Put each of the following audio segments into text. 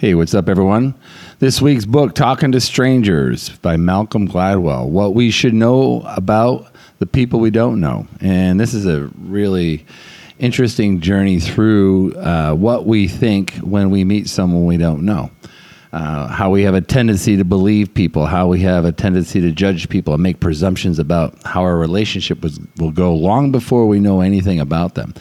Hey, what's up, everyone? This week's book, Talking to Strangers by Malcolm Gladwell. What we should know about the people we don't know. And this is a really interesting journey through uh, what we think when we meet someone we don't know. Uh, how we have a tendency to believe people, how we have a tendency to judge people and make presumptions about how our relationship was, will go long before we know anything about them.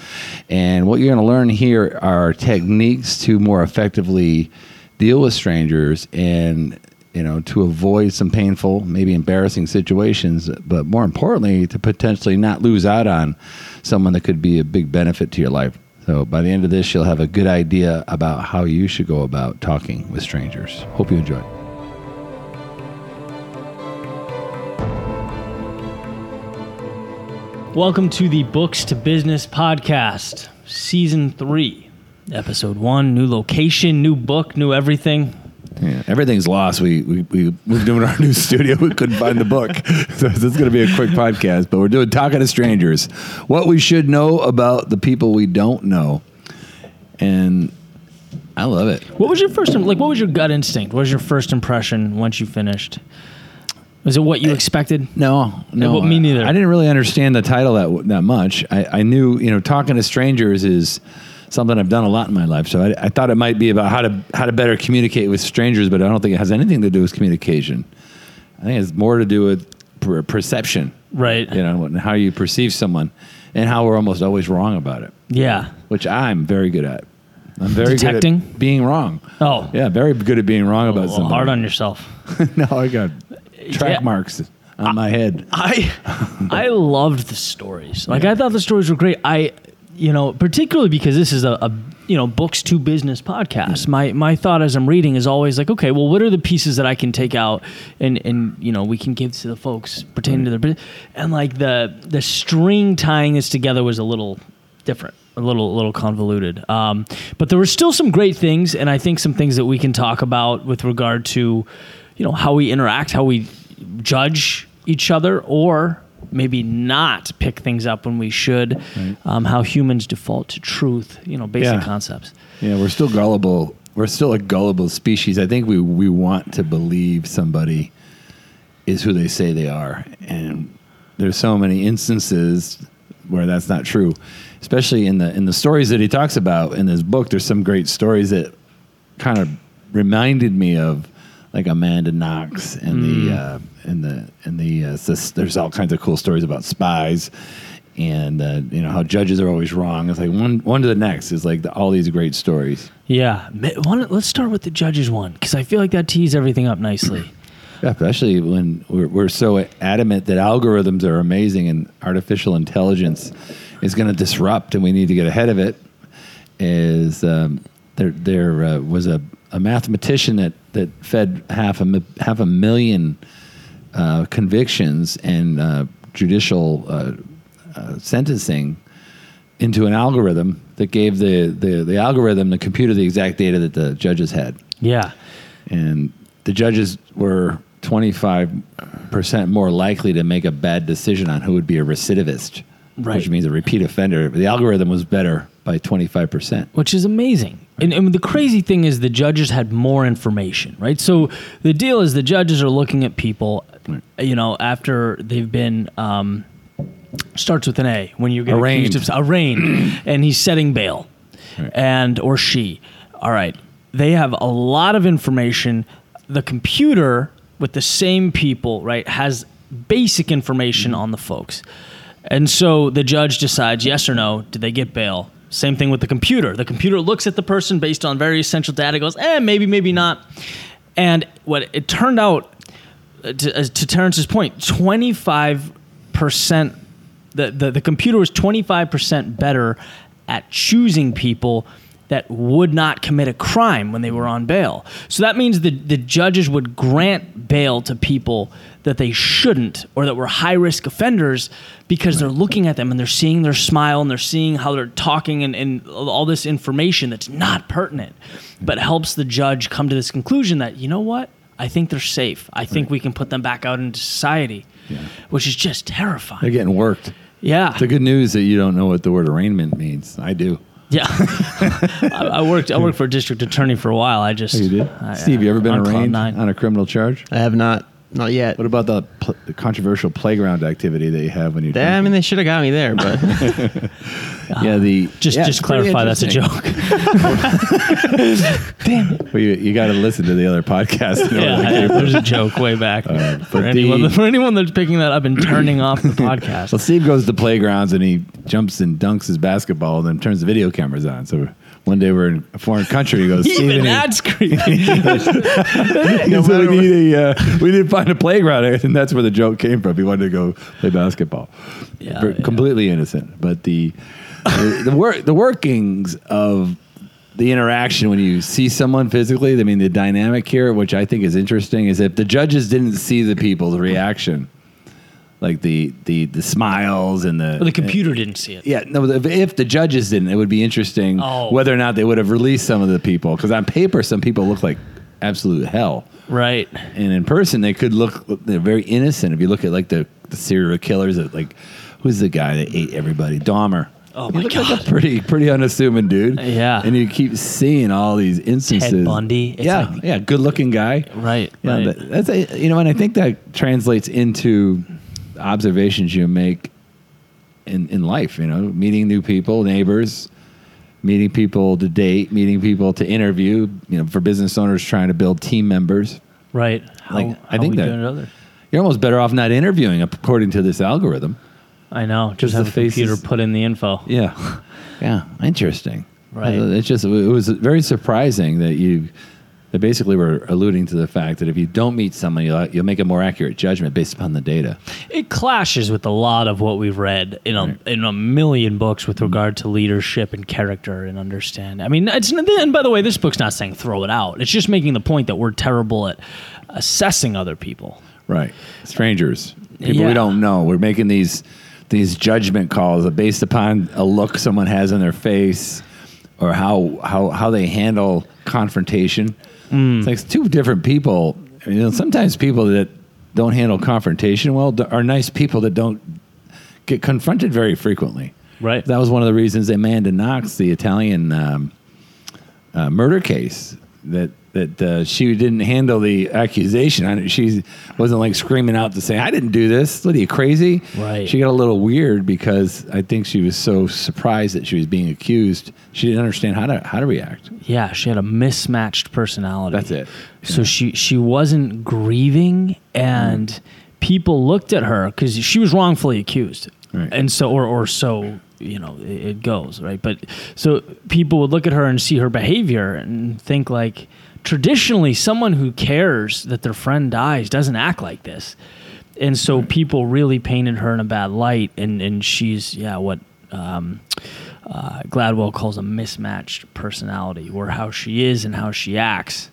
And what you're going to learn here are techniques to more effectively deal with strangers and you know to avoid some painful maybe embarrassing situations but more importantly to potentially not lose out on someone that could be a big benefit to your life so by the end of this, you'll have a good idea about how you should go about talking with strangers. Hope you enjoy. Welcome to the Books to Business podcast, season three, episode one. New location, new book, new everything. Yeah, everything's lost. We, we, we moved into our new studio. We couldn't find the book. So this is going to be a quick podcast, but we're doing Talking to Strangers. What we should know about the people we don't know. And I love it. What was your first, like, what was your gut instinct? What was your first impression once you finished? Was it what you expected? No, no. well, me uh, neither. I, I didn't really understand the title that that much. I, I knew, you know, talking to strangers is something I've done a lot in my life. So I, I thought it might be about how to how to better communicate with strangers, but I don't think it has anything to do with communication. I think it's more to do with per- perception, Right. you know, and how you perceive someone, and how we're almost always wrong about it, Yeah. which I'm very good at. I'm very Detecting? good at being wrong. Oh. Yeah, very good at being wrong about oh, Well, something. hard on yourself. no, I got track Yeah. marks on my head. I I loved the stories. Like I thought the stories were great. I you know, particularly because this is a, a you know, books to business podcast. My my thought as I'm reading is always like, okay, well what are the pieces that I can take out and and you know, we can give to the folks pertaining to their business. And like the the string tying this together was a little different. A little, a little convoluted, um, but there were still some great things, and I think some things that we can talk about with regard to, you know, how we interact, how we judge each other or maybe not pick things up when we should um, how humans default to truth you know basic Yeah. concepts Yeah, we're still gullible. We're still a gullible species. I think we we want to believe somebody is who they say they are, and there's so many instances where that's not true. Especially in the in the stories that he talks about in this book, there's some great stories that kind of reminded me of like Amanda Knox and the uh, and the and the uh, sus- there's all kinds of cool stories about spies and uh, you know how judges are always wrong. It's like one one to the next is like the, all these great stories. yeah one, let's start with the judges one because i feel like that tees everything up nicely Yeah, especially when we're, we're so adamant that algorithms are amazing and artificial intelligence is going to disrupt, and we need to get ahead of it. Is um, there there uh, was a, a mathematician that, that fed half a half a million uh, convictions and uh, judicial uh, uh, sentencing into an algorithm that gave the, the, the algorithm the computer the exact data that the judges had yeah and the judges were 25% more likely to make a bad decision on who would be a recidivist, Right. which means a repeat offender. The algorithm was better by 25%. which is amazing. And, and the crazy thing is, the judges had more information, right? So the deal is, the judges are looking at people, you know, after they've been um, starts with an A when you get Arraigned. accused of arraigned, and he's setting bail, and or she. All right, they have a lot of information. The computer with the same people, right, has basic information on the folks. And so the judge decides yes or no, did they get bail? Same thing with the computer. The computer looks at the person based on very essential data, goes, eh, maybe, maybe not. And what it turned out, uh, to, as to Terrence's point, 25%, the, the, the computer was 25% better at choosing people that would not commit a crime when they were on bail. So that means the, the judges would grant bail to people that they shouldn't or that were high risk offenders because they're looking at them and they're seeing their smile and they're seeing how they're talking and, and all this information that's not pertinent, but helps the judge come to this conclusion that, you know what? I think they're safe. I think we can put them back out into society, which is just terrifying. They're getting worked. yeah. The good news that you don't know what the word arraignment means. I do. Yeah, I, I worked. I worked for a district attorney for a while. I just Oh, you did, I- Steve? You ever been arraigned on a criminal charge? I have not, not yet. What about the, pl- the controversial playground activity that you have when you're? Yeah, I mean, they should have got me there, but drinking? yeah, the Just yeah, just it's pretty clarify that's a interesting. joke. Well, you, you got to listen to the other podcast. in order to yeah, there's a joke way back for but anyone. the- for anyone that's picking that up and turning off the podcast. Well, Steve goes to playgrounds and he jumps and dunks his basketball and then turns the video cameras on. So one day we're in a foreign country. He goes, Steve, Even he- that's creepy. he "So we need a, uh, we need to find a playground, and that's where the joke came from. He wanted to go play basketball. Yeah, Ver- yeah. completely innocent. But the the, the work the workings of the interaction when you see someone physically. I mean, the dynamic here, which I think is interesting, is if the judges didn't see the people's reaction, like the the the smiles and the Well, the computer didn't see it. yeah, no. If, if the judges didn't, it would be interesting Oh. whether or not they would have released some of the people. Because on paper, some people look like absolute hell, Right. and in person, they could look they're very innocent. If you look at like the, the serial killers, that like who's the guy that ate everybody? Dahmer. Oh he my like God. a pretty pretty unassuming dude. Yeah. and you keep seeing all these instances. Ted Bundy. It's yeah, like- yeah, good looking guy. Right. Yeah, right. that, that's a, you know, and I think that translates into observations you make in in life. You know, meeting new people, neighbors, meeting people to date, meeting people to interview. You know, for business owners trying to build team members, right. How, like, I how think we that- you're almost better off not interviewing according to this algorithm. I know. Just Just have the the computer faces- put in the info. Yeah, yeah, interesting. Right. Uh, it's just it was very surprising that you. They basically were alluding to the fact that if you don't meet someone, you'll, you'll make a more accurate judgment based upon the data. It clashes with a lot of what we've read in a in a million books with regard to leadership and character and understand. I mean, it's and by the way, this book's not saying throw it out. It's just making the point that we're terrible at assessing other people. Right. Strangers. People Yeah. we don't know. We're making these these judgment calls based upon a look someone has on their face or how how how they handle confrontation. Mm. It's like it's two different people. You know, sometimes people that don't handle confrontation well are nice people that don't get confronted very frequently. Right. That was one of the reasons Amanda Knox, the Italian um, uh, murder case, that that uh, she didn't handle the accusation. I- She wasn't like screaming out to say, "I didn't do this." What are you crazy? Right. She got a little weird because I think she was so surprised that she was being accused. She didn't understand how to how to react. Yeah, she had a mismatched personality. That's it. So she she wasn't grieving, and Mm. people looked at her because she was wrongfully accused, Right. and so or or so you know it, it goes right. But so people would look at her and see her behavior and think like traditionally someone who cares that their friend dies doesn't act like this, and so people really painted her in a bad light, and and she's yeah what. Um, uh, Gladwell calls a mismatched personality, where how she is and how she acts,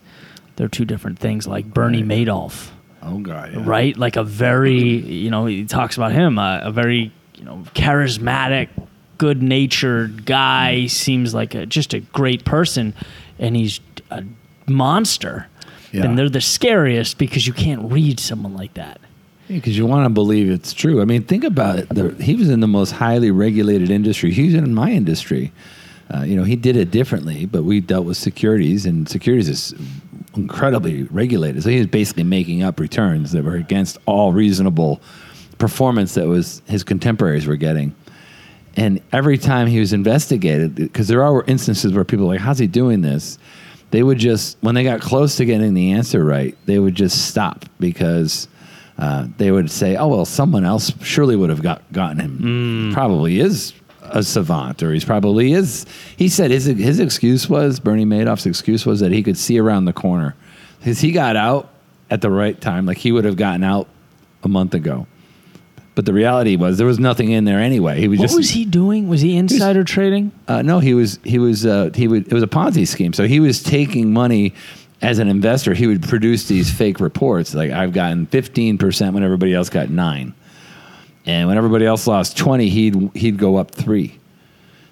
they're two different things. Like Bernie Madoff, Oh God! yeah. right? Like a very, you know, he talks about him, uh, a very, you know, charismatic, good-natured guy. Seems like a, just a great person, and he's a monster. Yeah. And they're the scariest because you can't read someone like that. Because you want to believe it's true. I mean, think about it. The, he was in the most highly regulated industry. He was in my industry. Uh, you know, he did it differently, but we dealt with securities, and securities is incredibly regulated. So he was basically making up returns that were against all reasonable performance that was his contemporaries were getting. And every time he was investigated, because there are instances where people are like, "How's he doing this?" They would just, when they got close to getting the answer right, they would just stop because uh, they would say, "Oh well, someone else surely would have got gotten him. Probably is a savant, or he's probably is." He said his his excuse was Bernie Madoff's excuse was that he could see around the corner, because he got out at the right time, like he would have gotten out a month ago. But the reality was there was nothing in there anyway. He was What just was he doing? Was he insider trading? uh, no, he was he was uh, he would it was a Ponzi scheme. So he was taking money as an investor. He would produce these fake reports like I've gotten fifteen percent when everybody else got nine, and when everybody else lost twenty, he'd he'd go up three.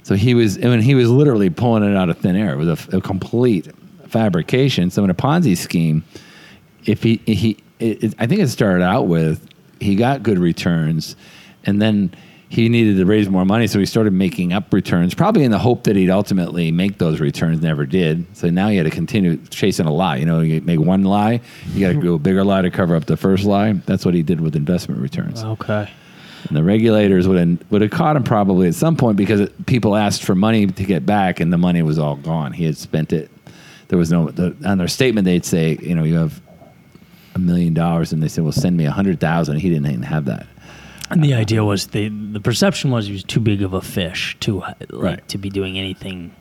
So he was I mean he was literally pulling it out of thin air. It was a, a complete fabrication. So in a Ponzi scheme, if he he it, it, I think it started out with he got good returns, and then he needed to raise more money, so he started making up returns, probably in the hope that he'd ultimately make those returns. Never did. So now he had to continue chasing a lie. You know, you make one lie, you got to do a bigger lie to cover up the first lie. That's what he did with investment returns. Okay. And the regulators would have, would have caught him probably at some point because it, people asked for money to get back, and the money was all gone. He had spent it. There was no the, on their statement. They'd say, you know, you have a million dollars, and they said, "Well, send me a hundred thousand. He didn't even have that. And the idea was the the perception was he was too big of a fish to uh, like, Right. to be doing anything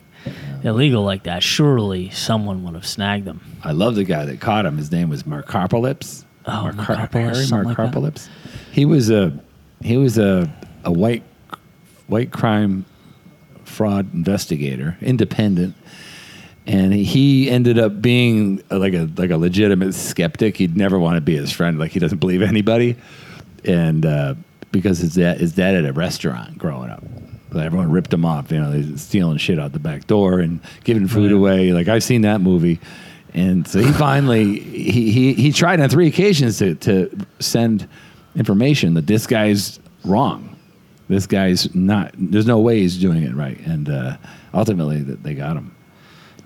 illegal like that. Surely someone would have snagged them. I love the guy that caught him. His name was Mark Harpolips. Oh, Mark, Mark Har- Harpolips, Harry something Mark like He was a he was a a white white crime fraud investigator, independent, and he ended up being like a like a legitimate skeptic. He'd never want to be his friend. Like he doesn't believe anybody, and uh, because his dad his dad at a restaurant growing up. But everyone ripped him off, you know, they stealing shit out the back door and giving food Right. away. Like I've seen that movie, and so he finally he he, he tried on three occasions to to send information that this guy's wrong. This guy's not. There's no way he's doing it right, and uh, ultimately that they got him.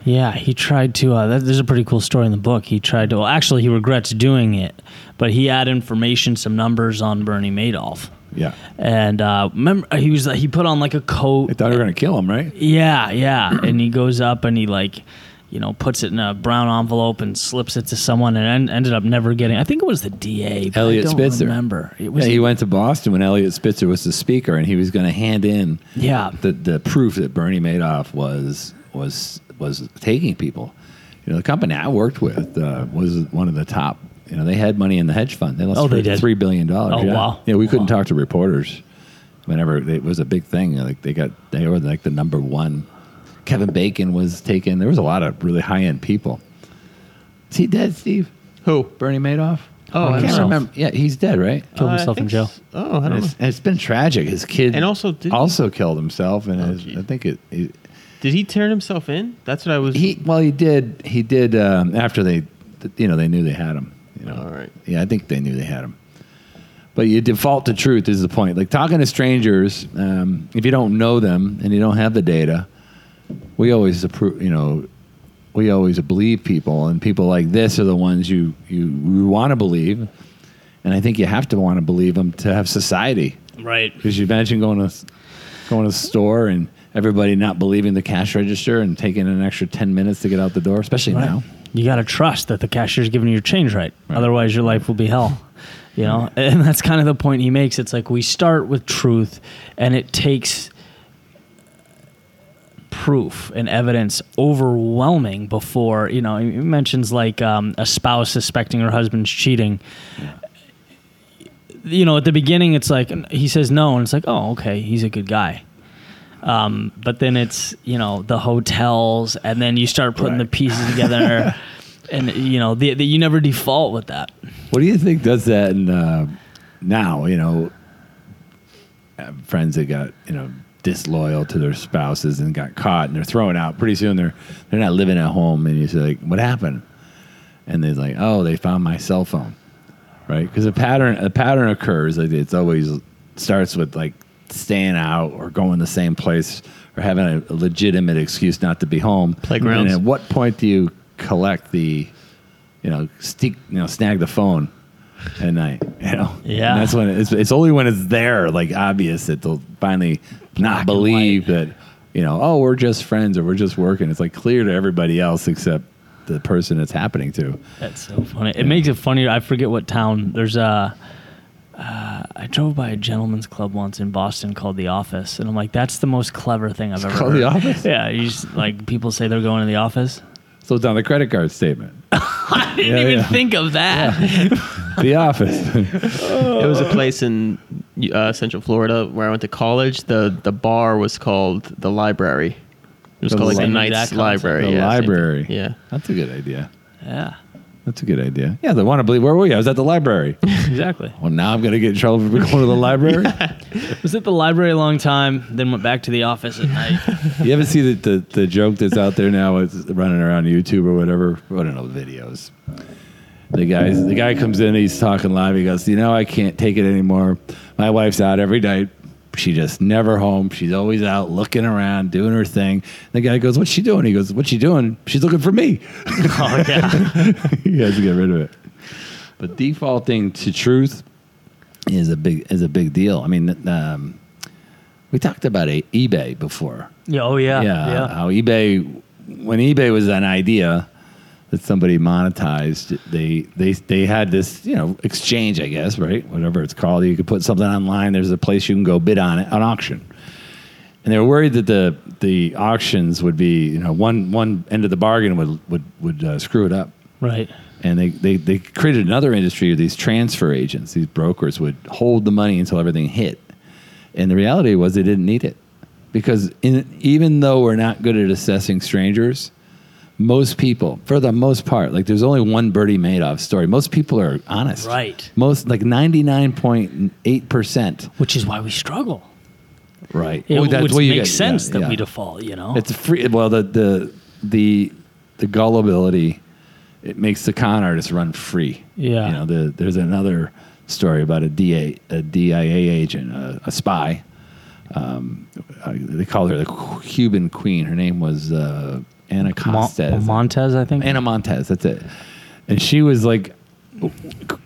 Yeah, he tried to. Uh, that, there's a pretty cool story in the book. He tried to. Well, actually, he regrets doing it, but he had information, some numbers on Bernie Madoff, Yeah, and uh, remember he was he put on like a coat. they thought they were gonna kill him, right? Yeah, yeah. and he goes up and he like, you know, puts it in a brown envelope and slips it to someone and en- ended up never getting. I think it was the DA. but Eliot I don't Spitzer. Remember? It was. Yeah, he went to Boston when Eliot Spitzer was the speaker, and he was going to hand in Yeah. the the proof that Bernie Madoff was was was taking people. You know, the company I worked with uh, was one of the top. You know, they had money in the hedge fund. They lost Oh, they three- did? three billion dollars. Oh, yeah. wow. Yeah, we couldn't talk to reporters whenever it was a big thing. Like they got they were like the number one. Kevin Bacon was taken. There was a lot of really high end people. Is he dead, Steve? Who? Bernie Madoff? Oh, I can't himself. remember. Yeah, he's dead, right? Killed Uh, himself in jail. s- Oh, I don't know. it's, and it's been tragic. His kid And also, did- also killed himself, and Oh, his- I think it, it. Did he turn himself in? That's what I was. He well, he did. He did um, after they, you know, they knew they had him. You know, All right. Yeah, I think they knew they had him. But you default to truth is the point. Like talking to strangers, um, if you don't know them and you don't have the data, we always approve. You know, we always believe people, and people like this are the ones you you, you want to believe. And I think you have to want to believe them to have society. Right. Because you imagine going to going to the store and everybody not believing the cash register and taking an extra ten minutes to get out the door, especially Right. now. You got to trust that the cashier's giving you your change right. Right. Otherwise, your life will be hell. You know, and that's kind of the point he makes. It's like we start with truth, and it takes proof and evidence overwhelming before you know. He mentions like um, a spouse suspecting her husband's cheating. You know, at the beginning, it's like he says no, and it's like, oh, okay, he's a good guy. Um, but then it's you know the hotels, and then you start putting Right. the pieces together, and you know the, the, you never default with that. What do you think does that in, uh, now? You know, friends that got you know disloyal to their spouses and got caught and they're thrown out. Pretty soon they're they're not living at home, and you say like, "What happened?" And they're like, "Oh, they found my cell phone." Right? Because a pattern a pattern occurs. Like it's always starts with like staying out or going the same place or having a, a legitimate excuse not to be home. Playgrounds. And at what point do you collect the you know, stick, you know, snag the phone at night. You know, Yeah. And that's when it's, it's only when it's there, like obvious, that they'll finally not believe that, you know, oh, we're just friends or we're just working. It's like clear to everybody else except the person it's happening to. That's so funny. It makes it funnier. I forget what town. There's a. Uh, I drove by a gentleman's club once in Boston called The Office, and I'm like, that's the most clever thing I've ever called heard. The Office? Yeah, you just like people say they're going to the office. So it's on the credit card statement. I didn't Yeah, even yeah. think of that. the office. It was a place in uh, Central Florida where I went to college. the The bar was called the library. It was The called like the li- Knights Library. The yeah, library. Yeah. That's a good idea. yeah, That's a good idea. Yeah, they want to believe. Where were you? I was at the library. exactly. well, now I'm going to get in trouble for going to the library. Was at the library a long time, then went back to the office at night. You ever see the, the, the joke that's out there now? It's running around YouTube or whatever. I don't know videos. The guys, the guy comes in, he's talking live. He goes, "You know, I can't take it anymore. My wife's out every night She just never home. She's always out looking around, doing her thing. The guy goes, "What's she doing?" He goes, "What's she doing? She's looking for me." Oh yeah. he has to get rid of it. But defaulting to truth is a big is a big deal. I mean, um, we talked about a, eBay before. yeah. Oh yeah. yeah, Yeah. how eBay when eBay was an idea that somebody monetized, they they they had this you know exchange, I guess, right? Whatever it's called, you could put something online. There's a place you can go bid on it, an auction. And they were worried that the the auctions would be you know one one end of the bargain would would would uh, screw it up Right. and they, they, they created another industry of these transfer agents. These brokers would hold the money until everything hit. And the reality was they didn't need it. Because in, even though we're not good at assessing strangers, most people, for the most part, like there's only one Bernie Madoff story. Most people are honest. Right. Most, like 99.8%. Which is why we struggle. Right. It Well, that's which makes get- sense yeah, that yeah. we default. You know. It's free. Well, the the the the gullibility it makes the con artist run free. Yeah. You know, the, there's another story about a DA a DIA agent, a, a spy. Um, they called her the Cuban Queen. Her name was uh, Anna Costes. Montez, I think. Ana Montes. That's it. And she was like,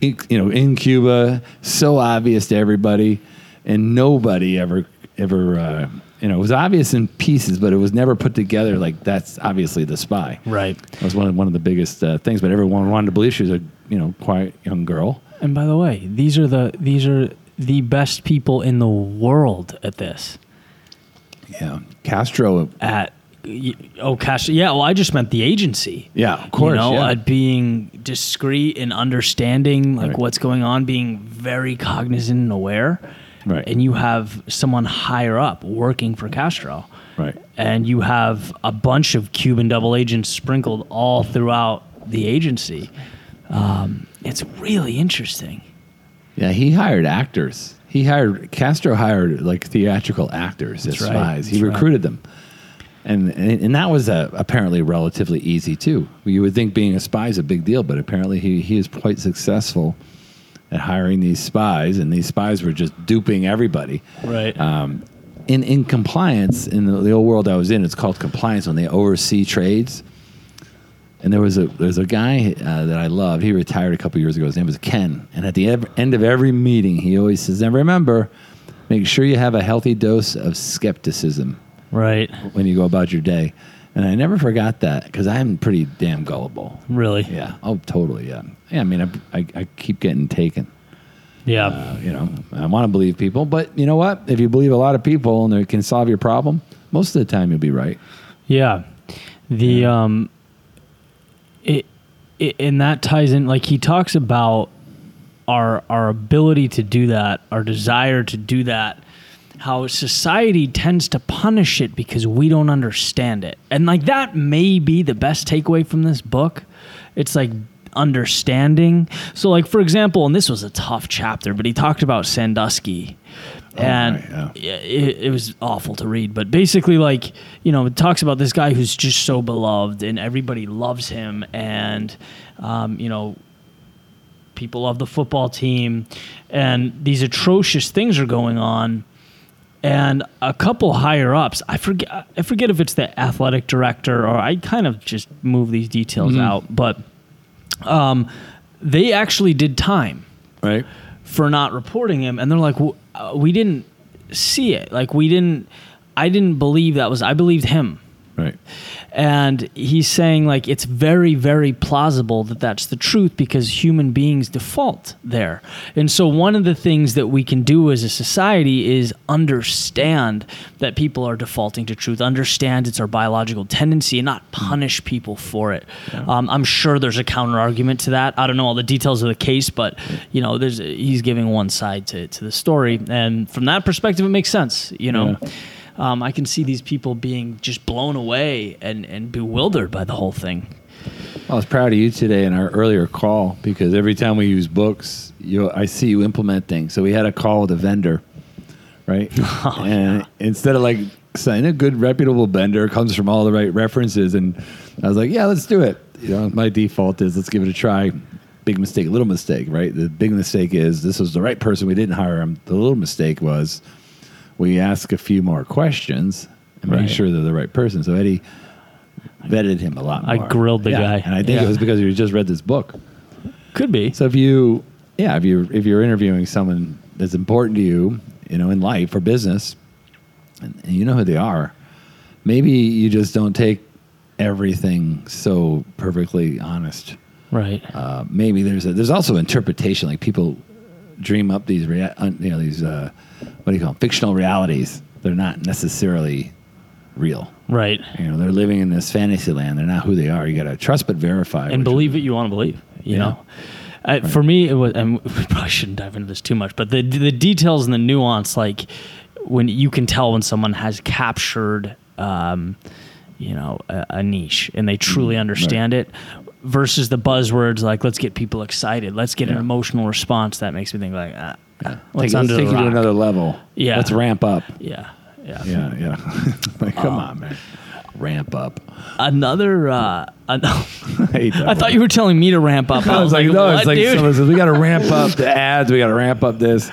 you know, in Cuba, so obvious to everybody, and nobody ever, ever, uh, you know, it was obvious in pieces, but it was never put together like that's obviously the spy. Right. That was one of one of the biggest uh, things. But everyone wanted to believe she was a, you know, quiet young girl. And by the way, these are the these are the best people in the world at this. Yeah, Castro. At y- oh, Cash. Yeah. Well, I just meant the agency. Yeah, of course. you know, yeah. at being discreet and understanding like Right. what's going on, being very cognizant and aware. Right. And you have someone higher up working for Castro. right. And you have a bunch of Cuban double agents sprinkled all throughout the agency. Um, it's really interesting. Yeah, he hired actors. He hired Castro hired like theatrical actors as right. spies. He That's right. recruited them, and and, and that was uh, apparently relatively easy too. You would think being a spy is a big deal, but apparently he he is quite successful at hiring these spies, and these spies were just duping everybody. Right. Um, in in compliance in the, the old world I was in, it's called compliance when they oversee trades. And there was a there's a guy uh, that I loved. He retired a couple years ago. His name was Ken. And at the ev- end of every meeting, he always says, "And remember, make sure you have a healthy dose of skepticism right. when you go about your day." And I never forgot that because I'm pretty damn gullible. Really. Yeah. Oh, totally. Yeah. Yeah. I mean, I, I, I keep getting taken. Yeah. Uh, you know, I want to believe people, but you know what? If you believe a lot of people and they can solve your problem, most of the time you'll be right. Yeah. The um it, it and that ties in like he talks about our our ability to do that, our desire to do that, how society tends to punish it because we don't understand it. And like that may be the best takeaway from this book. It's like understanding. So like for example, and this was a tough chapter, but he talked about Sandusky. and right, yeah. it, it was awful to read but basically like you know it talks about this guy who's just so beloved and everybody loves him and um, you know people love the football team and these atrocious things are going on and a couple higher ups i forget i forget if it's the athletic director or i kind of just move these details out but um, they actually did time Right. for not reporting him and they're like "W- uh, we didn't see it. Like we didn't i didn't believe that was i believed him Right. and he's saying like it's very very plausible that that's the truth because human beings default there. And so one of the things that we can do as a society is understand that people are defaulting to truth understand it's our biological tendency and not punish people for it. Um, i'm sure there's a counter argument to that. I don't know all the details of the case but you know there's he's giving one side to, to the story. And from that perspective it makes sense you know? Yeah. Um, I can see these people being just blown away and, and bewildered by the whole thing. I was proud of you today in our earlier call because every time we use books, you I see you implement things. So we had a call with a vendor, right? Oh, and instead of like saying a good reputable vendor comes from all the right references, and I was like, yeah, let's do it. You know, my default is let's give it a try. Big mistake, little mistake, right? The big mistake is this was the right person. We didn't hire him. The little mistake was we ask a few more questions and make sure they're the right person. So Eddie vetted him a lot I grilled the guy. and I think Yeah. it was because you just read this book. Could be. So if you, yeah, if you if you're interviewing someone that's important to you, you know, in life or business, and, and you know who they are, maybe you just don't take everything so perfectly honest. Right. Uh, maybe there's a, there's also interpretation. Like people dream up these rea- you know these uh, what do you call them? fictional realities. They're not necessarily real. right. You know, they're living in this fantasy land. They're not who they are. You got to trust but verify. and believe what you want to believe. You Yeah. know, uh, for me, it was. And we probably shouldn't dive into this too much, but the the details and the nuance, like when you can tell when someone has captured, um, you know, a, a niche and they truly Mm, understand it, versus the buzzwords like "let's get people excited," "let's get an emotional response." That makes me think like, ah, Take, what's let's under take the you to another level. Yeah. Let's ramp up. Yeah, yeah. Yeah, yeah. like, come on, man. Ramp up. Another. Uh, an- I, I thought you were telling me to ramp up. I was like, no, it's like dude? someone says, we got to ramp up the ads. We got to ramp up this.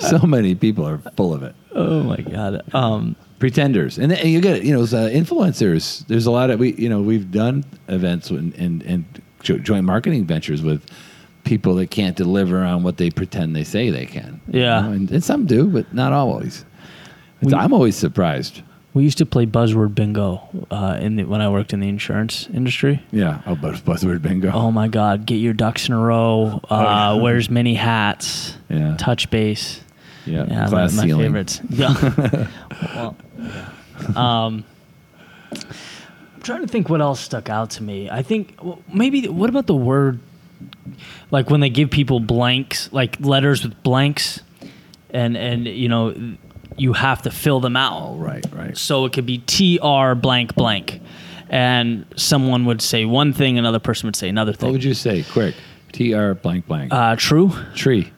So many people are full of it. Oh my god. Um, Pretenders, and, then you get you know uh, influencers. There's a lot of we you know we've done events and and, and jo- joint marketing ventures with people that can't deliver on what they pretend they say they can. you Yeah. know, and, and some do, but not always. We- I'm always surprised. We used to play buzzword bingo uh, in the, when I worked in the insurance industry. Yeah. Oh, buzz, buzzword bingo. Oh my God! Get your ducks in a row. Uh, yeah. Wears many hats. Yeah. Touch base. Yeah. Yeah, Glass my, my ceiling. favorites. Yeah. well, yeah. Um, I'm trying to think what else stuck out to me. I think well, maybe what about the word? Like when they give people blanks, like letters with blanks, and and you know you have to fill them out. Oh, right, right. So it could be TR blank blank. And someone would say one thing, another person would say another thing. What would you say? Quick. Tr blank blank. uh, true? Tree.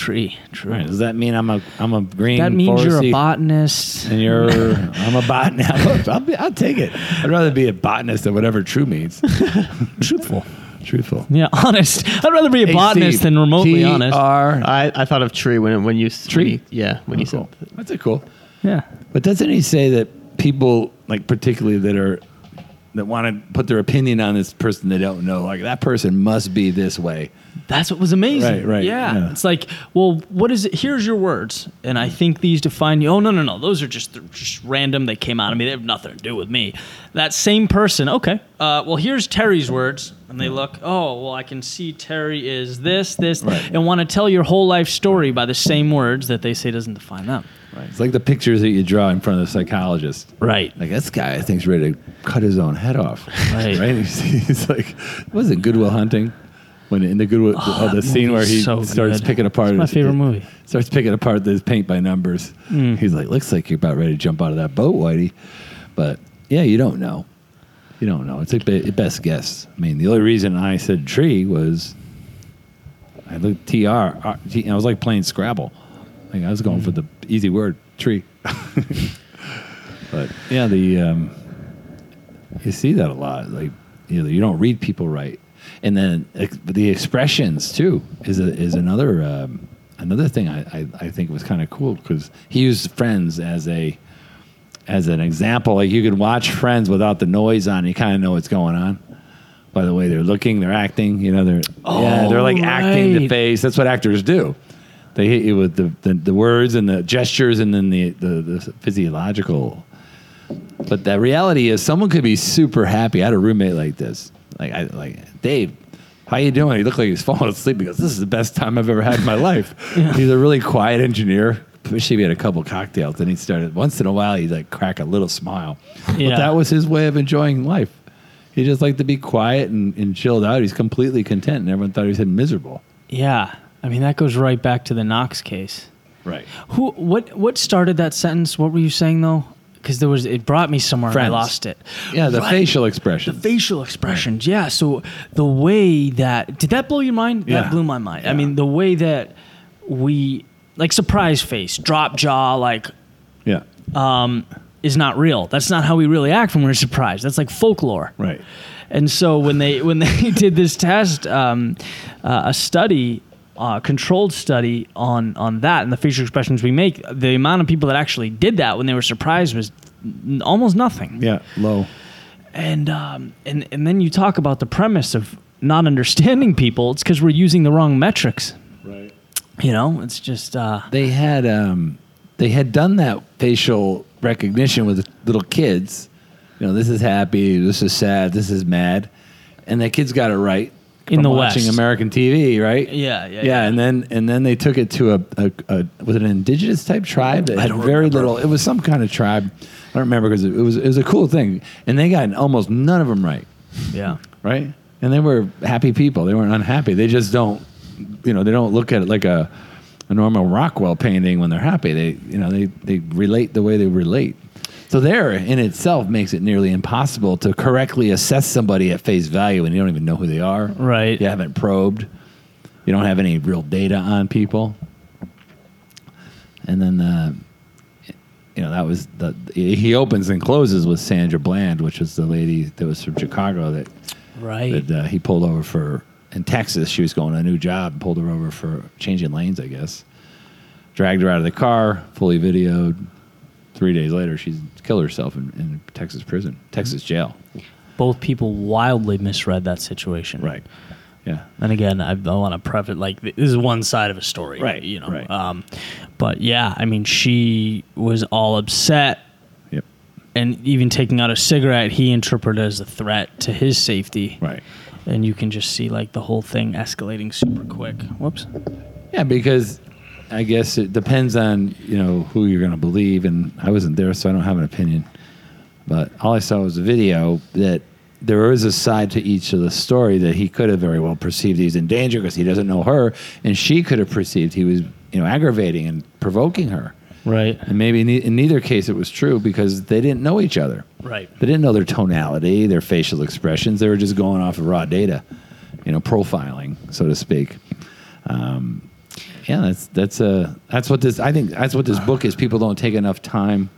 Tree. True. Right. Does that mean I'm a I'm a green? That means you're a botanist. And you're I'm a botanist. I'll, be, I'll take it. I'd rather be a botanist than whatever true means. Truthful. Truthful. Yeah, honest. I'd rather be a botanist Steve, than remotely honest. TR. I, I thought of tree when when you s- when Tree? you- yeah, when you oh, Cool. said That's a cool. Yeah. But doesn't he say that people like particularly that are that want to put their opinion on this person they don't know, like that person must be this way. That's what was amazing. Right, right, Yeah. yeah. It's like, well, what is it? Here's your words. And I think these define you. Oh, no, no, no. Those are just, just random. They came out of me. They have nothing to do with me. That same person, okay. Uh, well, here's Terry's words. And they look, oh, well, I can see Terry is this, this, Right. and want to tell your whole life story by the same words that they say doesn't define them. It's like the pictures that you draw in front of the psychologist. Right. Like this guy, I think's ready to cut his own head off. Right. right? He's, he's like, was it Good Will Hunting? When in the Goodwill, oh, the scene where he so starts good. picking apart, It's my his- favorite movie. Starts picking apart this paint by numbers. Mm. He's like, looks like you're about ready to jump out of that boat, Whitey. But yeah, you don't know. You don't know. It's a be- best guess. I mean, the only reason I said tree was I looked tr. I was like playing Scrabble. Like I was going for the easy word, tree. but yeah, the um, you see that a lot. Like you know, you don't read people right, and then ex- the expressions too is a, is another um, another thing I, I, I think was kind of cool because he used friends as a as an example. Like you could watch Friends without the noise on, you kind of know what's going on. By the way they're looking, they're acting. You know, they're yeah, they're like acting the face. That's what actors do. They hit you with the, the, the words and the gestures, and then the, the, the physiological but the reality is, someone could be super happy. I had a roommate like this. Like, I like Dave. How you doing? He looked like he was falling asleep because this is the best time I've ever had in my life. He's a really quiet engineer. Wish he had a couple cocktails. Then he started once in a while. He'd like crack a little smile. Yeah. But that was his way of enjoying life. He just liked to be quiet and, and chilled out. He's completely content, and everyone thought he was miserable. Yeah. I mean, that goes right back to the Knox case. Right. Who? What? What started that sentence? What were you saying though? Because there was, it brought me somewhere. and I lost it. Yeah, the Right. facial expressions. The facial expressions. Yeah. So the way that did that blow your mind? Yeah. That blew my mind. I mean, the way that we like surprise face, drop jaw, like yeah. um, is not real. That's not how we really act when we're surprised. That's like folklore. Right. And so when they when they did this test, um, uh, a study uh, controlled study on on that and the facial expressions we make, the amount of people that actually did that when they were surprised was n- almost nothing. Yeah, low. And um, and and then you talk about the premise of not understanding people. It's because we're using the wrong metrics. Right. You know, it's just uh, They had um, they had done that facial recognition with little kids. You know, this is happy, this is sad, this is mad, and the kids got it right In the watching West. American TV, right? Yeah, yeah, yeah. yeah. And then and then they took it to a, a, a was it an indigenous type tribe that had very remember. little. It was some kind of tribe. I don't remember because it was it was a cool thing, and they got almost none of them right yeah. right? And they were happy people. They weren't unhappy. They just don't, you know, they don't look at it like a, a normal Rockwell painting when they're happy. They, you know, they, they relate the way they relate. So there in itself makes it nearly impossible to correctly assess somebody at face value when you don't even know who they are. Right. You haven't probed. You don't have any real data on people. And then, uh, you know, that was the he opens and closes with Sandra Bland, which was the lady that was from Chicago that Right. that uh, he pulled over for in Texas. She was going to a new job, pulled her over for changing lanes, I guess. Dragged her out of the car, fully videoed. Three days later, she's killed herself in, in Texas prison, Texas jail. Both people wildly misread that situation. Right. Yeah. And again, I, I want to preface like this is one side of a story, Right, You know, right. um, but yeah, I mean, she was all upset, Yep. and even taking out a cigarette, he interpreted as a threat to his safety, Right. And you can just see like the whole thing escalating super quick. Whoops. Yeah, because I guess it depends on you know who you're going to believe, and I wasn't there, so I don't have an opinion. But all I saw was a video that there is a side to each of the story that he could have very well perceived he's in danger because he doesn't know her, and she could have perceived he was you know aggravating and provoking her. Right. And maybe ne- in neither case it was true because they didn't know each other. Right. They didn't know their tonality, their facial expressions. They were just going off of raw data, you know, profiling, so to speak. Um, yeah, that's that's uh, that's what this. I think that's what this book is. People don't take enough time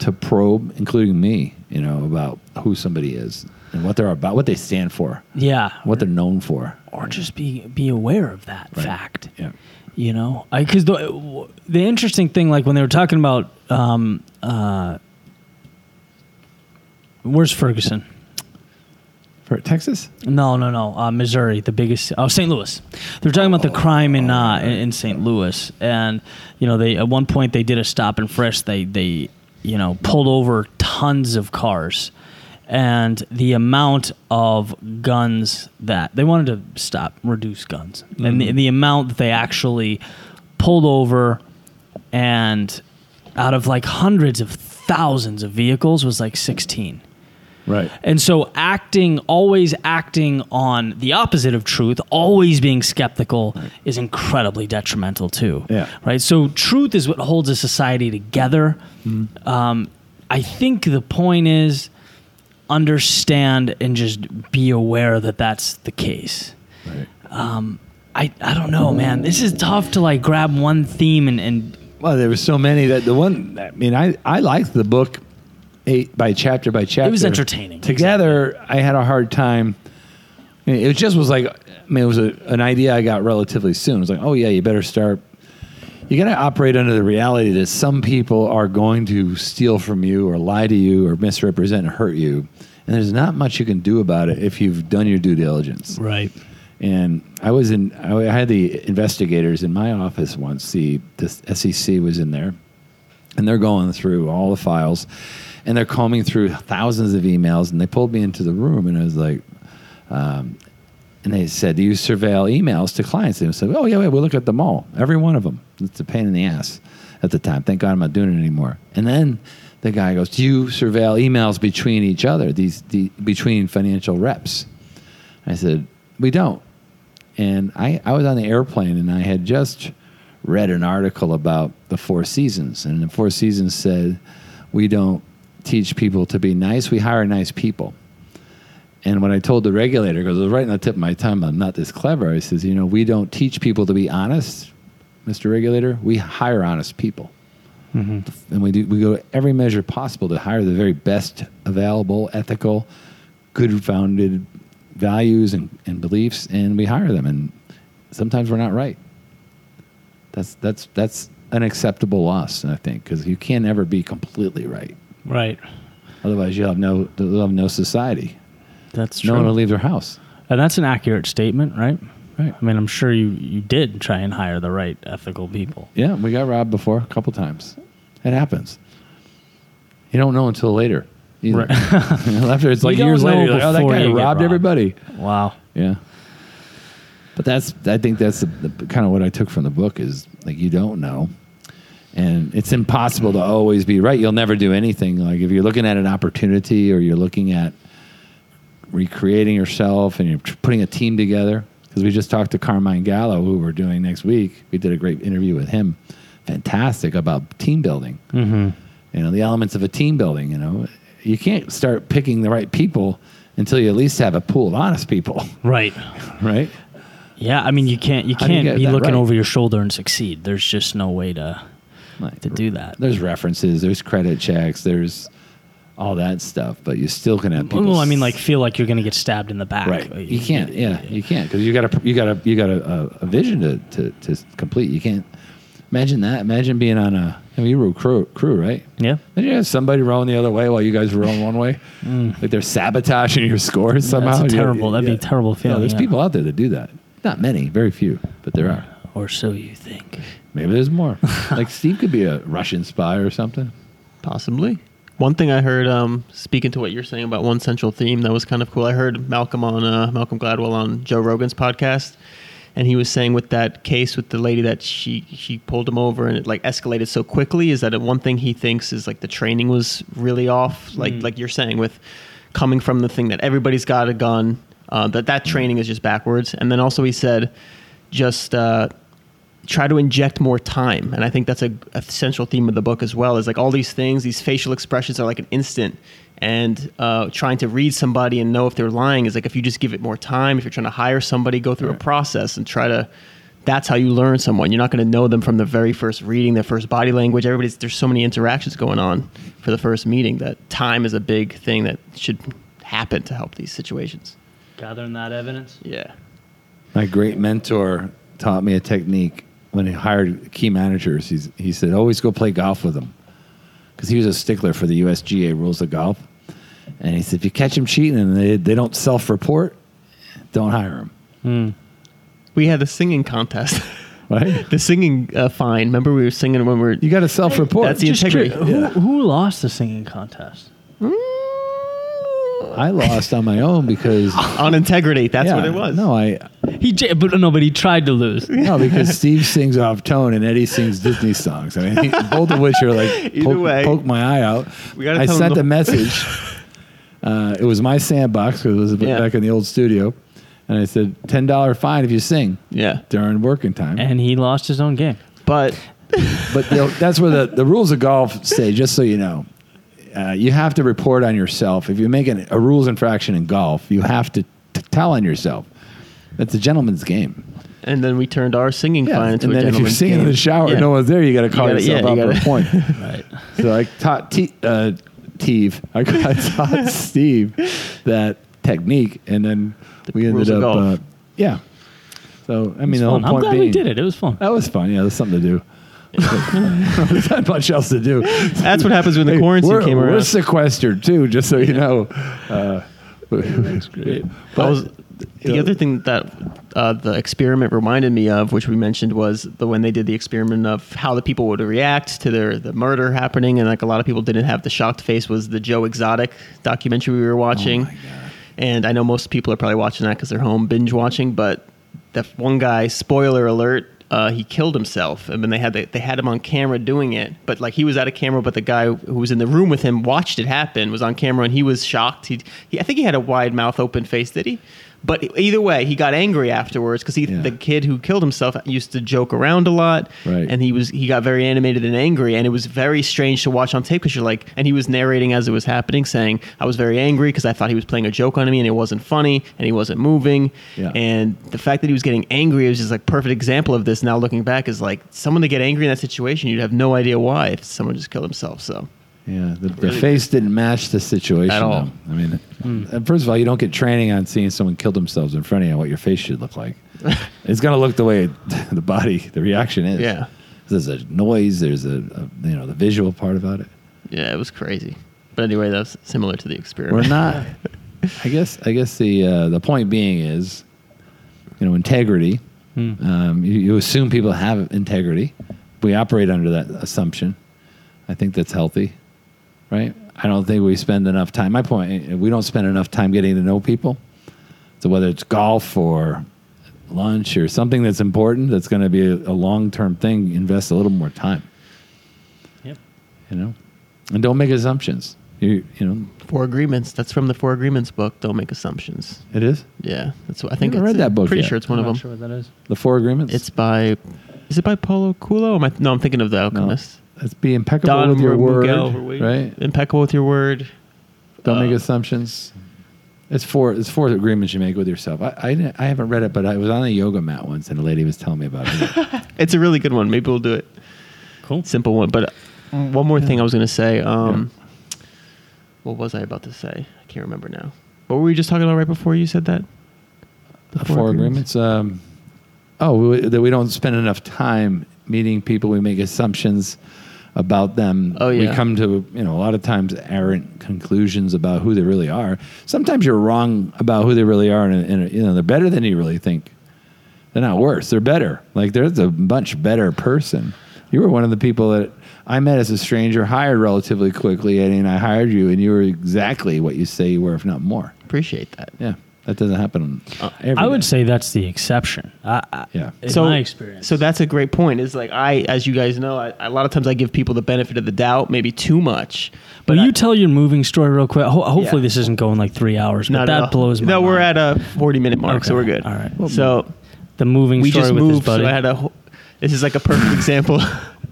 to probe, including me, you know, about who somebody is and what they're about, what they stand for, Yeah. what they're known for. or just be be aware of that Right. fact. Yeah. You know, because the the interesting thing, like when they were talking about, um, uh, where's Ferguson? Texas? No, no, no. Uh, Missouri, the biggest. Oh, St. Louis. They're talking about the crime in uh, in, St. Louis, and you know, they at one point they did a stop and frisk. They they you know pulled over tons of cars, and the amount of guns that they wanted to stop, reduce guns, and the, the amount that they actually pulled over, and out of like hundreds of thousands of vehicles was like sixteen. Right. And so acting, always acting on the opposite of truth, always being skeptical is incredibly detrimental too. Yeah. Right. So truth is what holds a society together. Mm-hmm. Um, I think the point is understand and just be aware that that's the case. Right. I, I don't know, man. This is tough to like grab one theme and, and Well, there were so many that the one. I mean, I I liked the book, eight by chapter by chapter. It was entertaining, Together, I had a hard time. It just was like, I mean, it was a, an idea I got relatively soon. It was like, oh yeah, you better start. You got to operate under the reality that some people are going to steal from you, or lie to you, or misrepresent and hurt you, and there's not much you can do about it if you've done your due diligence. right. And I was in, I had the investigators in my office once. The, the SEC was in there, and they're going through all the files, and they're combing through thousands of emails. And they pulled me into the room, and I was like, um, and they said, "Do you surveil emails to clients?" And I said, "Oh yeah, yeah, we look at them all, every one of them." It's a pain in the ass at the time. Thank God I'm not doing it anymore. And then the guy goes, "Do you surveil emails between each other? These the, between financial reps?" I said, "We don't." And I, I was on the airplane and I had just read an article about the Four Seasons. And the Four Seasons said, We don't teach people to be nice, we hire nice people. And when I told the regulator, because it was right on the tip of my tongue, I'm not this clever, I says, You know, we don't teach people to be honest, Mr. Regulator. We hire honest people. Mm-hmm. And we, do, we go every measure possible to hire the very best available, ethical, good founded values and, and beliefs, and we hire them. And sometimes we're not right. That's that's that's an acceptable loss, I think, because you can't ever be completely right. Right. Otherwise, you'll have no you'll have no society. That's true. No one will leave their house. and that's an accurate statement, right? Right. I mean, I'm sure you, you did try and hire the right ethical people. Yeah, we got robbed before a couple times. It happens. You don't know until later. either. Right. After it's You like don't years know later, you're like, oh, that before guy you get robbed robbed. everybody. Wow. Yeah. But that's I think that's the, the kind of what I took from the book is like you don't know. And it's impossible to always be right. You'll never do anything. Like if you're looking at an opportunity or you're looking at recreating yourself and you're putting a team together. Because we just talked to Carmine Gallo, who we're doing next week. We did a great interview with him. Fantastic about team building. Mm-hmm. You know, the elements of a team building, you know. You can't start picking the right people until you at least have a pool of honest people, Right. right? Yeah, I mean, you can't you you can't get be looking right? over your shoulder and succeed. There's just no way to Like, to do that. There's references, there's credit checks, there's all that stuff, but you still can have people. Well, I mean, like feel like you're going to get stabbed in the back. right? You can't, yeah, you can't because you got a you got a you got a, a, a vision to, to to complete. You can't imagine that. Imagine being on a I mean, you were a crew, crew, right? Yeah. Then you have somebody rowing the other way while you guys were rowing one way, like they're sabotaging your scores somehow. Mm. That's You- terrible. That'd be a terrible Yeah, feeling. there's yeah. people out there that do that. Not many, very few, but there are. or so you think. Maybe there's more. like Steve could be a Russian spy or something. Possibly. One thing I heard, um, speaking to what you're saying about one central theme, that was kind of cool. I heard Malcolm on uh, Malcolm Gladwell on Joe Rogan's podcast, and he was saying with that case with the lady that she she pulled him over and it like escalated so quickly is that one thing he thinks is like the training was really off. Like like you're saying with coming from the thing that everybody's got a gun, uh, that that training is just backwards. And then also he said, just. Uh, try to inject more time. And i think that's a, a central theme of the book as well is like all these things these facial expressions are like an instant. And uh, trying to read somebody and know if they're lying is like if you just give it more time if you're trying to hire somebody go through a process and try to that's how you learn someone. You're not going to know them from the very first reading their first body language. Everybody's there's so many interactions going on for the first meeting that time is a big thing that should happen to help these situations. Gathering that evidence. yeah. My great mentor taught me a technique when he hired key managers. He's, he said, always go play golf with them. Because he was a stickler for the USGA rules of golf. And he said, if you catch them cheating and they, they don't self report, don't hire them. we had a singing contest Right? the singing uh, fine remember we were singing when we were You got to self report. That's the Just integrity. curious, who, who lost the singing contest? I lost on my own because. on integrity. That's yeah, what it was. No, I. He, j- but no, but he tried to lose. No, because Steve sings off tone and Eddie sings Disney songs. I mean, both of which are like Either poke, way. poke my eye out. We gotta I tell sent them a the- message. Uh, it was my sandbox because it was Yeah. back in the old studio, and I said ten dollar fine if you sing Yeah, during working time. And he lost his own game. but but the, that's where the, the rules of golf say. Just so you know, uh, you have to report on yourself. If you make an, a rules infraction in golf, you have to t- tell on yourself. That's a gentleman's game. and then we turned our singing Yeah, fine into and a then if you're gentleman's singing in the shower, Yeah. no one's there. You got to call gotta- yourself yeah, out you for a point. Right. So I taught T, uh, Teve, I got- taught Steve that technique, and then we ended up, uh, yeah. So I mean, It's the fun. whole I'm glad being we did it. It was fun. that was fun. Yeah, there's something to do. There's not much else to do. That's what happens when the Hey, quarantine we're, came around. We're sequestered too, just so you know. Uh, great. That was the other thing that uh, the experiment reminded me of, which we mentioned, was the when they did the experiment of how the people would react to their the murder happening, and like a lot of people didn't have the shocked face. Was the Joe Exotic documentary we were watching? Oh God. And I know most people are probably watching that because they're home binge watching. But that one guy, spoiler alert, uh, he killed himself. I mean, they had the, they had him on camera doing it, but like he was out of camera, but the guy who was in the room with him watched it happen, was on camera, and he was shocked. He, he I think he had a wide mouth, open face. Did he? But either way, he got angry afterwards because he Yeah. the kid who killed himself used to joke around a lot, Right. and he was he got very animated and angry, and it was very strange to watch on tape because you're like, and he was narrating as it was happening, saying, "I was very angry because I thought he was playing a joke on me, and it wasn't funny, and he wasn't moving, Yeah. and the fact that he was getting angry was just like perfect example of this. Now looking back, is like someone to get angry in that situation, you'd have no idea why if someone just killed himself. So Yeah, the, the Really face didn't match the situation At all. though. I mean, uh, first of all, you don't get training on seeing someone kill themselves in front of you what your face should look like. it's going to look the way it, the body, the reaction is. Yeah. There's a noise. There's a, a you know the visual part about it. Yeah, it was crazy. But anyway, that's similar to the experiment. We're not. I guess. I guess the uh, the point being is, you know, integrity. Um, you, you assume people have integrity. We operate under that assumption. I think that's healthy, right? I don't think we spend enough time. My point: eh, we don't spend enough time getting to know people. So whether it's golf or lunch or something that's important, that's going to be a, a long term thing, invest a little more time. Yep. You know, and don't make assumptions. You you know, Four Agreements. That's from the Four Agreements book. Don't make assumptions. it is Yeah, that's what I think. haven't read that book Pretty yet. sure it's one I'm of not them. sure what that is. the Four Agreements. It's by. Is it by Paulo Coelho? Am I, no, I'm thinking of the No. Alchemist. Let's be impeccable Don with your word, Miguel, right? Impeccable with your word. Don't make Uh, assumptions. It's four. It's four agreements you make with yourself. I, I I haven't read it, but I was on a yoga mat once, and a lady was telling me about it. It's a really good one. Maybe we'll do it. Cool. Simple one. But uh, one more thing I was going to say. Um, What was I about to say? I can't remember now. What were we just talking about right before you said that? The four agreements. Um, oh, we, that we don't spend enough time meeting people. We make assumptions about them. Oh, We come to you know a lot of times errant conclusions about who they really are. Sometimes you're wrong about who they really are, and, and you know they're better than you really think. They're not worse. They're better. Like there's a much better person. You were one of the people that I met as a stranger, hired relatively quickly, and I hired you, and you were exactly what you say you were, if not more. Appreciate that. Yeah, that doesn't happen. every I would day. say that's the exception. I, I, Yeah. In so my experience. So that's a great point. Is like I, as you guys know, I, a lot of times I give people the benefit of the doubt, maybe too much. But I- you tell your moving story real quick. Ho- hopefully, Yeah. this isn't going like three hours. But Not that blows my No, we're at a 40 minute mark, so we're good. All right. So the moving we story just with moved. his buddy. So I had a. This is like a perfect example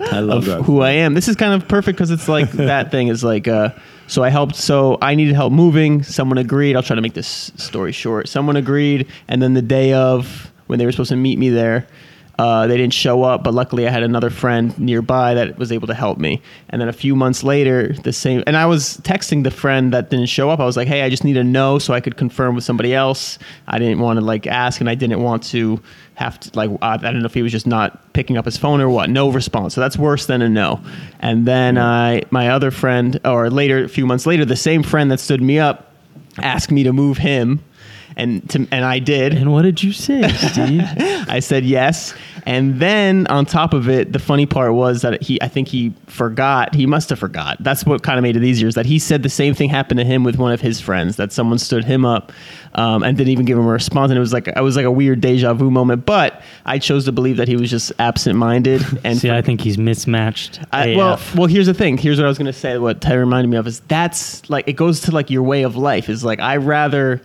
I love of that. who I am. This is kind of perfect because it's like that thing is like. Uh, so I helped. So I needed help moving. Someone agreed. I'll try to make this story short. Someone agreed, and then the day of when they were supposed to meet me there. Uh, they didn't show up, but luckily I had another friend nearby that was able to help me. And then a few months later, the same, and I was texting the friend that didn't show up. I was like, "Hey, I just need to know so I could confirm with somebody else." I didn't want to like ask, and I didn't want to have to like I I don't know if he was just not picking up his phone or what. No response. So that's worse than a no. And then I, my other friend, or later, a few months later, the same friend that stood me up asked me to move him. And, to, and I did. and what did you say, Steve? I said yes. And then on top of it, the funny part was that he, I think he forgot. He must have forgot. That's what kind of made it easier. Is that he said the same thing happened to him with one of his friends. That someone stood him up um, and didn't even give him a response. And it was like it was like a weird deja vu moment. But I chose to believe that he was just absent-minded. And See, for- I think he's mismatched. I, well, well, here's the thing. Here's what I was gonna say. What Ty reminded me of is that's like it goes to like your way of life. Is like I rather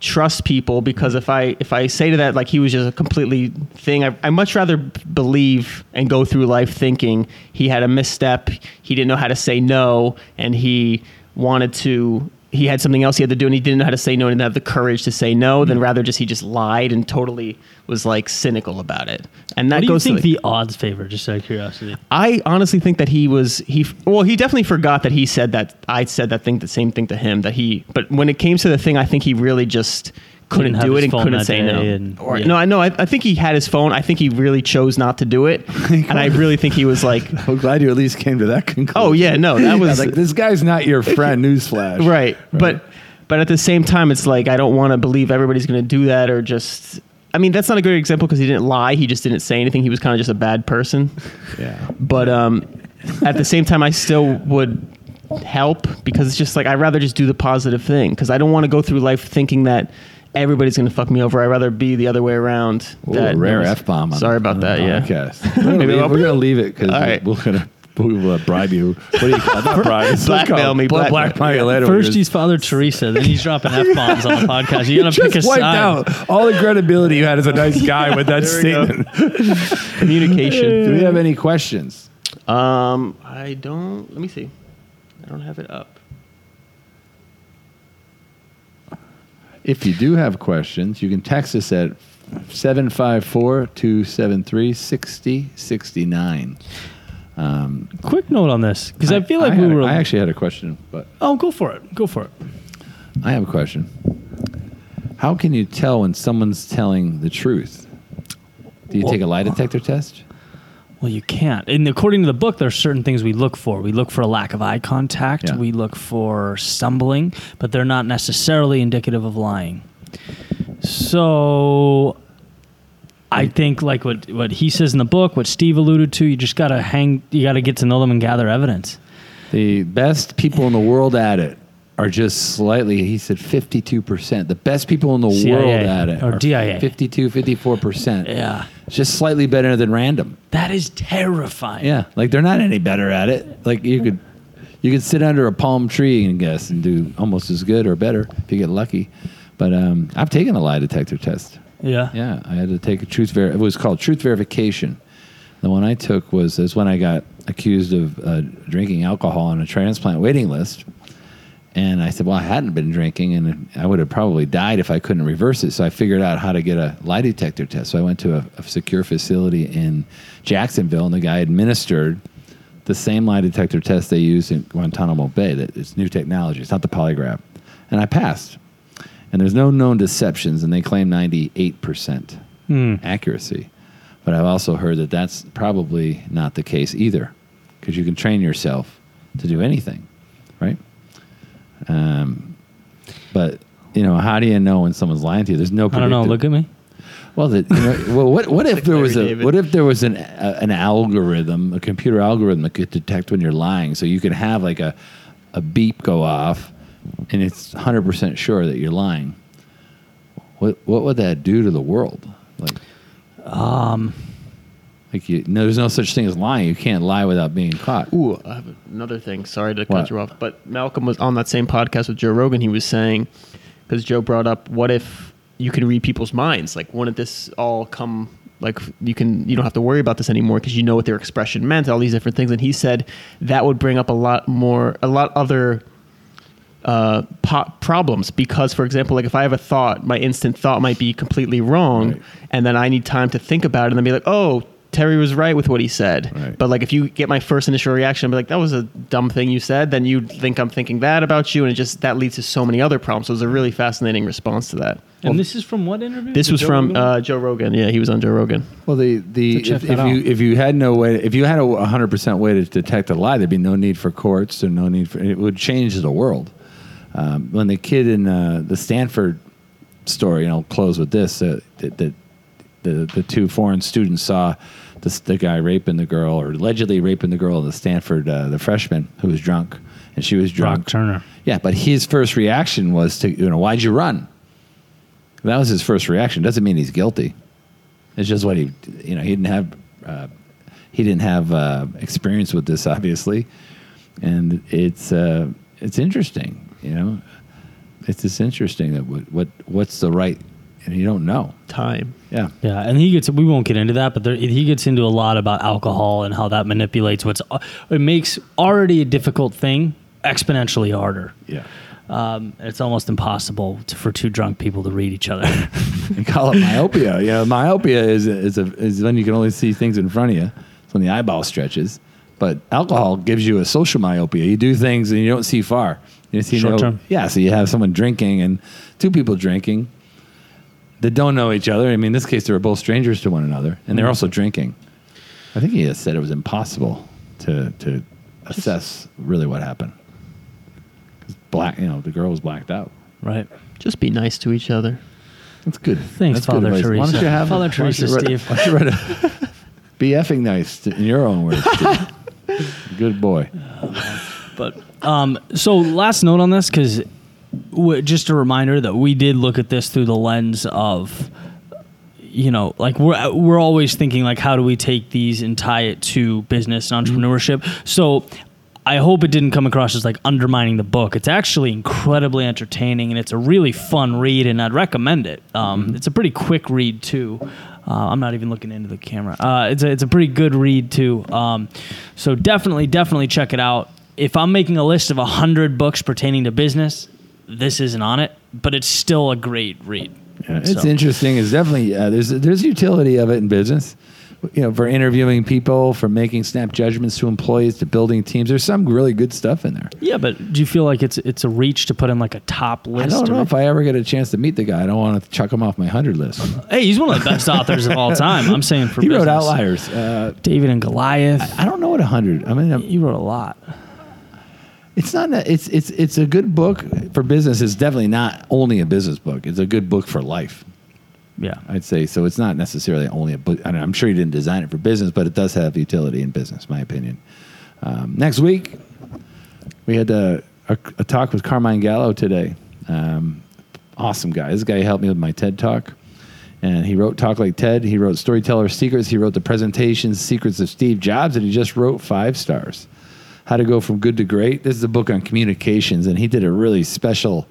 trust people because if I if I say to that like he was just a completely thing, I I much rather believe and go through life thinking he had a misstep, he didn't know how to say no, and he wanted to. He had something else he had to do, and he didn't know how to say no, and didn't have the courage to say no. Then mm. rather, just he just lied and totally was like cynical about it. And that what do you goes to think like- the odds favor? Just out of curiosity. I honestly think that he was he well he definitely forgot that he said that I said that thing the same thing to him that he but when it came to the thing I think he really just couldn't Didn't do it and couldn't say no and- or yeah. no I know I, I think he had his phone I think he really chose not to do it and I really think he was like I'm glad you at least came to that conclusion. oh yeah no that was was like, this guy's not your friend. Newsflash. right. But but at the same time, it's like I don't want to believe everybody's going to do that or just. I mean, that's not a great example because he didn't lie. He just didn't say anything. He was kind of just a bad person. Yeah. But um, at the same time, I still would help because it's just like I'd rather just do the positive thing because I don't want to go through life thinking that everybody's going to fuck me over. I'd rather be the other way around. Ooh, that rare f bomb. Sorry about that. Yeah. Podcast. We're gonna leave, I'll- we're gonna leave it because All right. we're gonna we will uh, bribe you. What do you call it? Not bribe. it's Blackmail called me, Black, blackmail. blackmail you later. First he's Father Teresa, then he's dropping f bombs on the podcast. You gotta you pick a wiped side. out all the credibility you had as a nice guy with that There we go. statement. Communication. Do we have any questions? Um, I don't. Let me see. I don't have it up. If you do have questions, you can text us at 754 273 6069. Um, Quick note on this because I, feel like we were. I actually had a question, but oh, go for it. Go for it. I have a question. How can you tell when someone's telling the truth? Do you take a lie detector test? Well, you can't. And according to the book, there are certain things we look for. We look for a lack of eye contact. Yeah. We look for stumbling, but they're not necessarily indicative of lying. So I think like what what he says in the book, what Steve alluded to, you just gotta hang you gotta get to know them and gather evidence. The best people in the world at it are just slightly, he said 52%. The best people in the CIA world at it or are DIA. 52, 54%. Yeah. It's just slightly better than random. That is terrifying. Yeah. Like they're not any better at it. Like you could you could sit under a palm tree and guess and do almost as good or better if you get lucky. But um, I've taken a lie detector test. Yeah. Yeah, I had to take a truth ver. It was called truth verification. The one I took was is when I got accused of uh, drinking alcohol on a transplant waiting list, and I said, "Well, I hadn't been drinking, and I would have probably died if I couldn't reverse it." So I figured out how to get a lie detector test. So I went to a, a secure facility in Jacksonville, and the guy administered the same lie detector test they use in Guantanamo Bay. That it's new technology. It's not the polygraph, and I passed. And there's no known deceptions, and they claim 98% hmm. accuracy. But I've also heard that that's probably not the case either, because you can train yourself to do anything, right? Um, but you know, how do you know when someone's lying to you? There's no. I don't know. Look at me. well, the, you know, well, what what if like there was a David. what if there was an a, an algorithm, a computer algorithm that could detect when you're lying, so you could have like a a beep go off, and it's 100 percent sure that you're lying. What what would that do to the world? Like, Um, like you, no, there's no such thing as lying. You can't lie without being caught. Ooh, I have another thing. Sorry to What? cut you off, but Malcolm was on that same podcast with Joe Rogan. He was saying because Joe brought up, what if you can read people's minds? Like, wouldn't this all come? Like you can, you don't have to worry about this anymore because you know what their expression meant. All these different things, and he said that would bring up a lot more, a lot other uh, po- problems because, for example, like if I have a thought, my instant thought might be completely wrong, Right. and then I need time to think about it and then be like, oh, Terry was right with what he said. Right. But like if you get my first initial reaction and be like, that was a dumb thing you said, then you think I'm thinking that about you, and it just that leads to so many other problems. So was a really fascinating response to that. and this is from what interview? This The was Joe from Rogan? uh, Joe Rogan. Yeah, he was on Joe Rogan. Well, the the So if, if you out. if you had no way, if you had a hundred percent way to detect a lie, there'd be no need for courts or no need for it would change the world. Um, when the kid in uh, the Stanford story, and I'll close with this: uh, that that the the two foreign students saw this, the guy raping the girl or allegedly raping the girl at the Stanford, uh, the freshman who was drunk, and she was drunk. Brock Turner. Yeah, but his first reaction was to, you know, why'd you run? That was his first reaction. Doesn't mean he's guilty. It's just what he, you know, he didn't have, uh, he didn't have uh, experience with this, obviously, and it's uh, it's interesting, you know, it's just interesting that what what what's the right, and you don't know. Time. Yeah, Yeah, and he gets. We won't get into that, but there, he gets into a lot about alcohol and how that manipulates what's. It makes already a difficult thing exponentially harder. yeah. Um, it's almost impossible to, for two drunk people to read each other. and call it myopia. You know, myopia is is a, is when you can only see things in front of you. It's when the eyeball stretches. But alcohol gives you a social myopia. You do things and you don't see far. You see Short no, term. Yeah, so you have someone drinking and two people drinking that don't know each other. I mean, in this case, they were both strangers to one another, and they're also drinking. I think he has said it was impossible to to assess really what happened. 'Cause Black, you know, the girl was blacked out. right. Just be nice to each other. That's good. Thanks, That's good Father advice. Why don't Teresa. you have Father why don't Teresa, you write- Steve. Why don't you write a be effing nice to- in your own words? Steve. good boy. But um, so last note on this because w- just a reminder that we did look at this through the lens of you know like we're we're always thinking like how do we take these and tie it to business and entrepreneurship so I hope it didn't come across as like undermining the book. It's actually incredibly entertaining and it's a really fun read, and I'd recommend it. Um, It's a pretty quick read too. Uh, I'm not even looking into the camera. Uh, it's a it's a pretty good read too. Um, so definitely definitely check it out. If I'm making a list of hundred books pertaining to business, this isn't on it, but it's still a great read. Yeah, it's So- interesting. It's definitely uh, there's there's utility of it in business, you know, for interviewing people, for making snap judgments to employees to building teams. There's some really good stuff in there. Yeah, but do you feel like it's it's a reach to put in like a top list? I don't know or- if I ever get a chance to meet the guy. I don't want to chuck him off my hundred list. hey, he's one of the best authors of all time. I'm saying for he wrote. Outliers. Uh, David and Goliath. I don't know what a hundred. I mean, He wrote a lot. It's not. A, it's it's it's a good book for business. It's definitely not only a business book. It's a good book for life. Yeah. I'd say so. It's not necessarily only a book. I mean, I'm sure he didn't design it for business, but it does have utility in business, my opinion. Um, next week, we had a, a, a talk with Carmine Gallo today. Um, awesome guy. This guy helped me with my TED talk. And he wrote Talk Like TED. He wrote Storyteller Secrets. He wrote the presentations Secrets of Steve Jobs. And he just wrote five stars How to Go From Good to Great. This is a book on communications. And he did a really special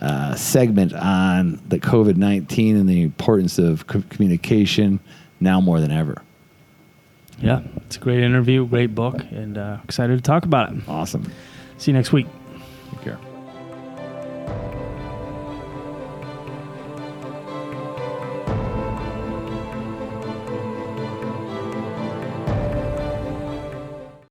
uh, segment on the COVID 19 and the importance of co- communication now more than ever. Yeah. It's a great interview, great book, and uh, excited to talk about it. Awesome. See you next week.